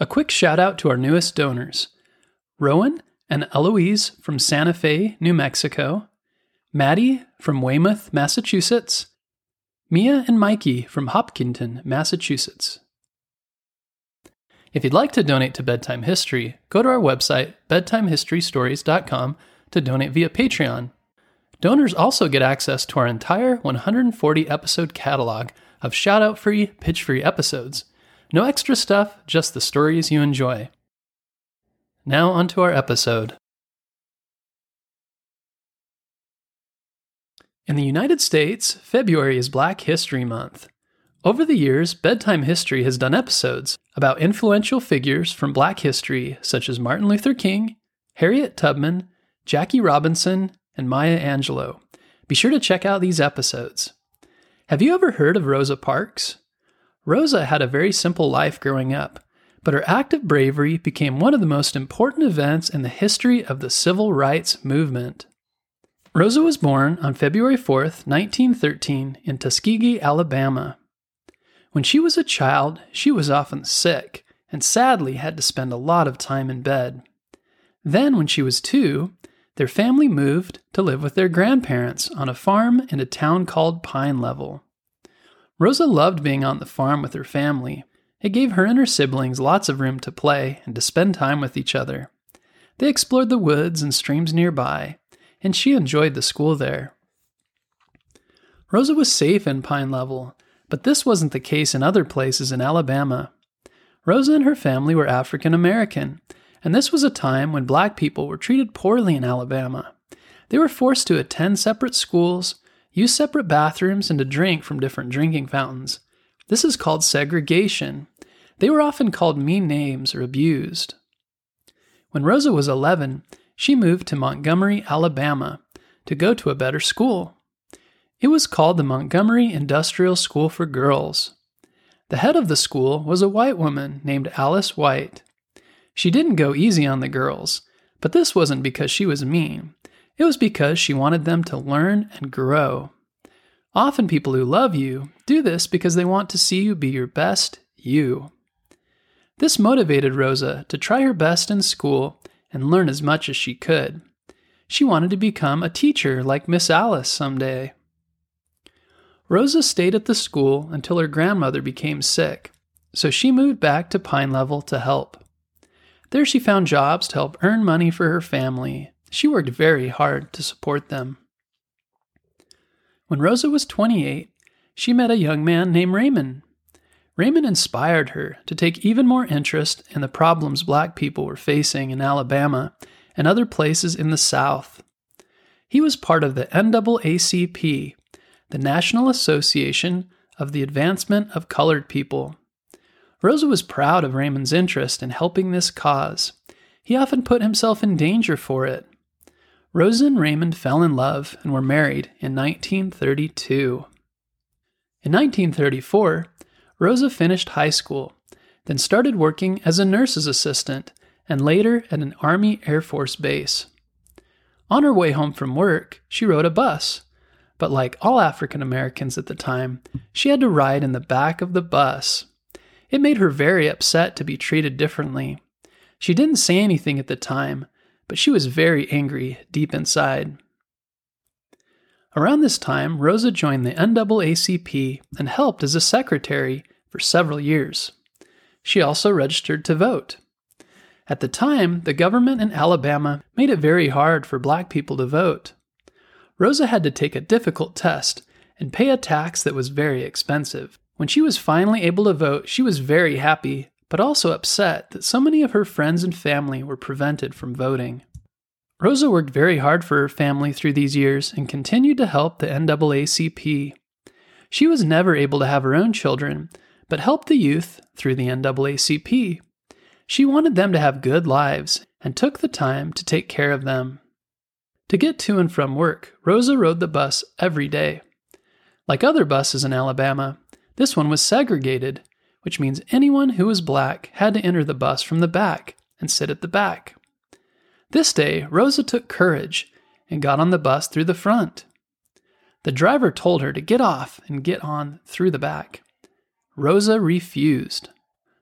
A quick shout out to our newest donors Rowan and Eloise from Santa Fe, New Mexico, Maddie from Weymouth, Massachusetts, Mia and Mikey from Hopkinton, Massachusetts. If you'd like to donate to Bedtime History, go to our website, bedtimehistorystories.com, to donate via Patreon. Donors also get access to our entire 140 episode catalog of shout out free, pitch free episodes. No extra stuff, just the stories you enjoy. Now, onto our episode. In the United States, February is Black History Month. Over the years, Bedtime History has done episodes about influential figures from Black history such as Martin Luther King, Harriet Tubman, Jackie Robinson, and Maya Angelou. Be sure to check out these episodes. Have you ever heard of Rosa Parks? Rosa had a very simple life growing up, but her act of bravery became one of the most important events in the history of the civil rights movement. Rosa was born on February 4th, 1913, in Tuskegee, Alabama. When she was a child, she was often sick and sadly had to spend a lot of time in bed. Then, when she was two, their family moved to live with their grandparents on a farm in a town called Pine Level. Rosa loved being on the farm with her family. It gave her and her siblings lots of room to play and to spend time with each other. They explored the woods and streams nearby, and she enjoyed the school there. Rosa was safe in Pine Level but this wasn't the case in other places in Alabama. Rosa and her family were African American, and this was a time when black people were treated poorly in Alabama. They were forced to attend separate schools, use separate bathrooms, and to drink from different drinking fountains. This is called segregation. They were often called mean names or abused. When Rosa was 11, she moved to Montgomery, Alabama, to go to a better school. It was called the Montgomery Industrial School for Girls. The head of the school was a white woman named Alice White. She didn't go easy on the girls, but this wasn't because she was mean. It was because she wanted them to learn and grow. Often people who love you do this because they want to see you be your best you. This motivated Rosa to try her best in school and learn as much as she could. She wanted to become a teacher like Miss Alice someday. Rosa stayed at the school until her grandmother became sick, so she moved back to Pine Level to help. There she found jobs to help earn money for her family. She worked very hard to support them. When Rosa was 28, she met a young man named Raymond. Raymond inspired her to take even more interest in the problems black people were facing in Alabama and other places in the South. He was part of the NAACP, the National Association of the Advancement of Colored People. Rosa was proud of Raymond's interest in helping this cause. He often put himself in danger for it. Rosa and Raymond fell in love and were married in 1932. In 1934, Rosa finished high school, then started working as a nurse's assistant and later at an Army Air Force base. On her way home from work, she rode a bus but like all African Americans at the time, she had to ride in the back of the bus. It made her very upset to be treated differently. She didn't say anything at the time, but she was very angry deep inside. Around this time, Rosa joined the NAACP and helped as a secretary for several years. She also registered to vote. At the time, the government in Alabama made it very hard for black people to vote. Rosa had to take a difficult test and pay a tax that was very expensive. When she was finally able to vote, she was very happy, but also upset that so many of her friends and family were prevented from voting. Rosa worked very hard for her family through these years and continued to help the NAACP. She was never able to have her own children, but helped the youth through the NAACP. She wanted them to have good lives and took the time to take care of them. To get to and from work, Rosa rode the bus every day. Like other buses in Alabama, this one was segregated, which means anyone who was black had to enter the bus from the back and sit at the back. This day, Rosa took courage and got on the bus through the front. The driver told her to get off and get on through the back. Rosa refused.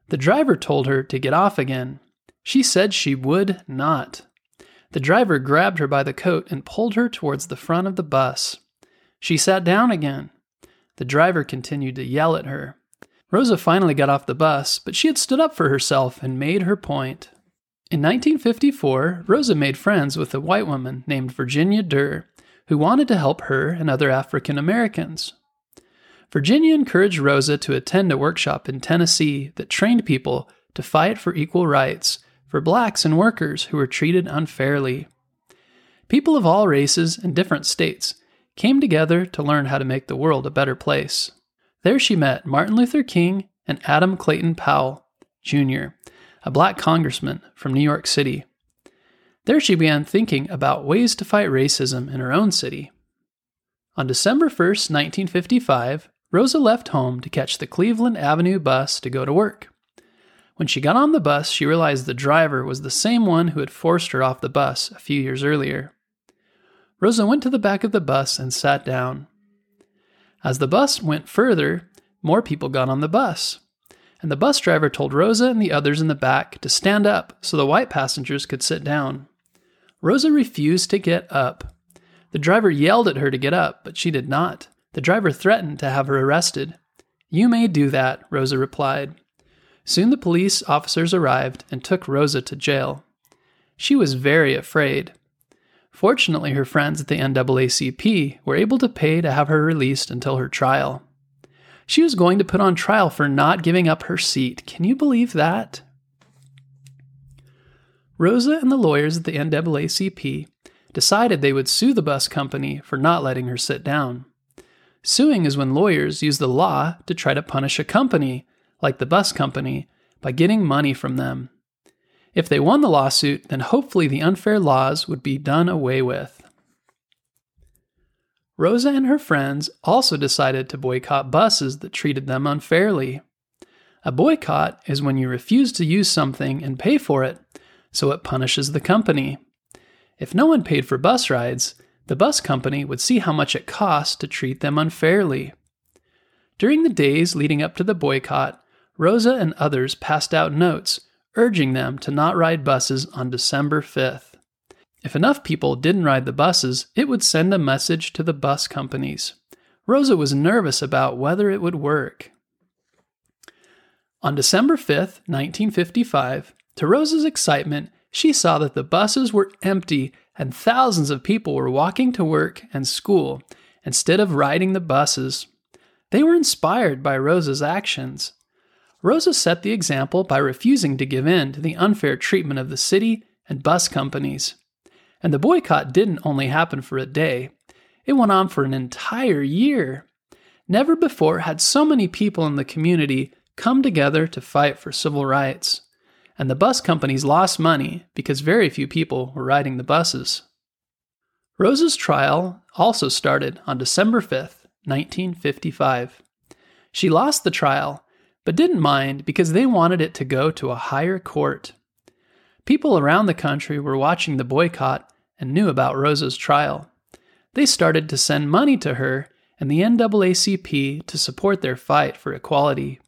The driver told her to get off again. She said she would not. The driver grabbed her by the coat and pulled her towards the front of the bus. She sat down again. The driver continued to yell at her. Rosa finally got off the bus, but she had stood up for herself and made her point. In 1954, Rosa made friends with a white woman named Virginia Durr, who wanted to help her and other African Americans. Virginia encouraged Rosa to attend a workshop in Tennessee that trained people to fight for equal rights for blacks and workers who were treated unfairly. People of all races and different states came together to learn how to make the world a better place. There she met Martin Luther King and Adam Clayton Powell, Jr., a black congressman from New York City. There she began thinking about ways to fight racism in her own city. On December 1, 1955, Rosa left home to catch the Cleveland Avenue bus to go to work. When she got on the bus, she realized the driver was the same one who had forced her off the bus a few years earlier. Rosa went to the back of the bus and sat down. As the bus went further, more people got on the bus, and the bus driver told Rosa and the others in the back to stand up so the white passengers could sit down. Rosa refused to get up. The driver yelled at her to get up, but she did not. The driver threatened to have her arrested. You may do that, Rosa replied. Soon the police officers arrived and took Rosa to jail. She was very afraid. Fortunately, her friends at the NAACP were able to pay to have her released until her trial. She was going to put on trial for not giving up her seat. Can you believe that? Rosa and the lawyers at the NAACP decided they would sue the bus company for not letting her sit down. Suing is when lawyers use the law to try to punish a company, like the bus company, by getting money from them. If they won the lawsuit, then hopefully the unfair laws would be done away with. Rosa and her friends also decided to boycott buses that treated them unfairly. A boycott is when you refuse to use something and pay for it, so it punishes the company. If no one paid for bus rides, the bus company would see how much it cost to treat them unfairly. During the days leading up to the boycott, Rosa and others passed out notes urging them to not ride buses on December 5th. If enough people didn't ride the buses, it would send a message to the bus companies. Rosa was nervous about whether it would work. On December 5th, 1955, to Rosa's excitement, she saw that the buses were empty and thousands of people were walking to work and school instead of riding the buses. They were inspired by Rosa's actions. Rosa set the example by refusing to give in to the unfair treatment of the city and bus companies. And the boycott didn't only happen for a day, it went on for an entire year. Never before had so many people in the community come together to fight for civil rights. And the bus companies lost money because very few people were riding the buses. Rosa's trial also started on December 5th, 1955. She lost the trial but didn't mind because they wanted it to go to a higher court. People around the country were watching the boycott and knew about Rosa's trial. They started to send money to her and the NAACP to support their fight for equality.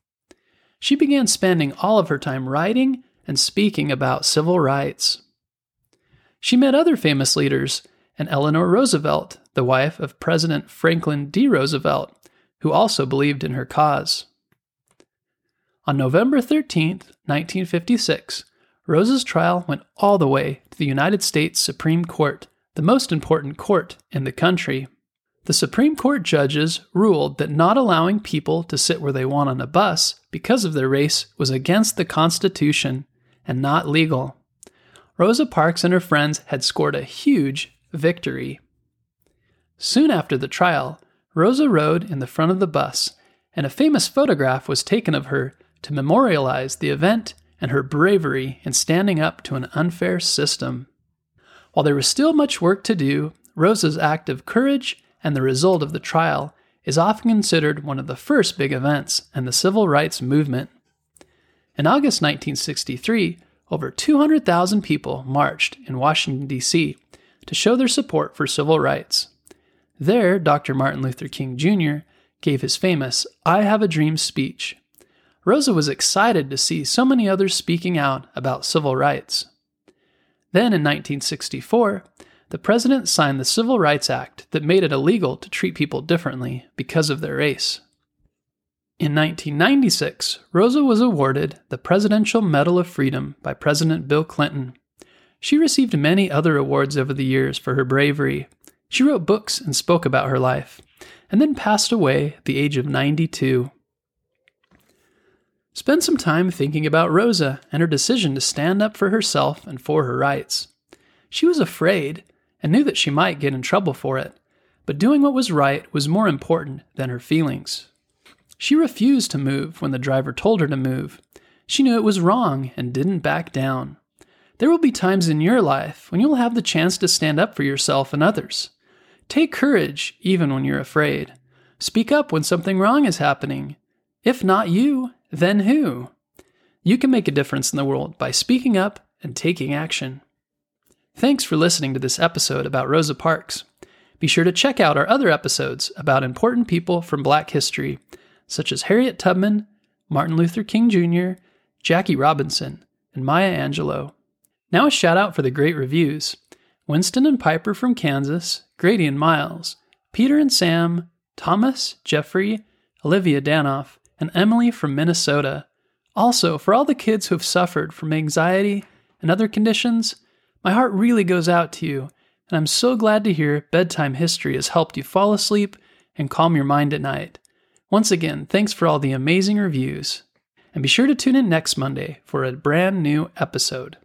She began spending all of her time writing and speaking about civil rights. She met other famous leaders and Eleanor Roosevelt, the wife of President Franklin D. Roosevelt, who also believed in her cause. On November 13, 1956, Rosa's trial went all the way to the United States Supreme Court, the most important court in the country. The Supreme Court judges ruled that not allowing people to sit where they want on a bus because of their race was against the Constitution and not legal. Rosa Parks and her friends had scored a huge victory. Soon after the trial, Rosa rode in the front of the bus, and a famous photograph was taken of her to memorialize the event and her bravery in standing up to an unfair system. While there was still much work to do, Rosa's act of courage and the result of the trial is often considered one of the first big events in the civil rights movement. In August 1963, over 200,000 people marched in Washington, D.C. to show their support for civil rights. There, Dr. Martin Luther King Jr. gave his famous I Have a Dream speech, Rosa was excited to see so many others speaking out about civil rights. Then in 1964, the president signed the Civil Rights Act that made it illegal to treat people differently because of their race. In 1996, Rosa was awarded the Presidential Medal of Freedom by President Bill Clinton. She received many other awards over the years for her bravery. She wrote books and spoke about her life, and then passed away at the age of 92. Spend some time thinking about Rosa and her decision to stand up for herself and for her rights. She was afraid and knew that she might get in trouble for it, but doing what was right was more important than her feelings. She refused to move when the driver told her to move. She knew it was wrong and didn't back down. There will be times in your life when you'll have the chance to stand up for yourself and others. Take courage even when you're afraid. Speak up when something wrong is happening. If not you, then who? You can make a difference in the world by speaking up and taking action. Thanks for listening to this episode about Rosa Parks. Be sure to check out our other episodes about important people from Black history, such as Harriet Tubman, Martin Luther King Jr., Jackie Robinson, and Maya Angelou. Now a shout out for the great reviews Winston and Piper from Kansas, Grady and Miles, Peter and Sam, Thomas, Jeffrey, Olivia Danoff, and Emily from Minnesota. Also, for all the kids who have suffered from anxiety and other conditions, my heart really goes out to you, and I'm so glad to hear bedtime history has helped you fall asleep and calm your mind at night. Once again, thanks for all the amazing reviews. And be sure to tune in next Monday for a brand new episode.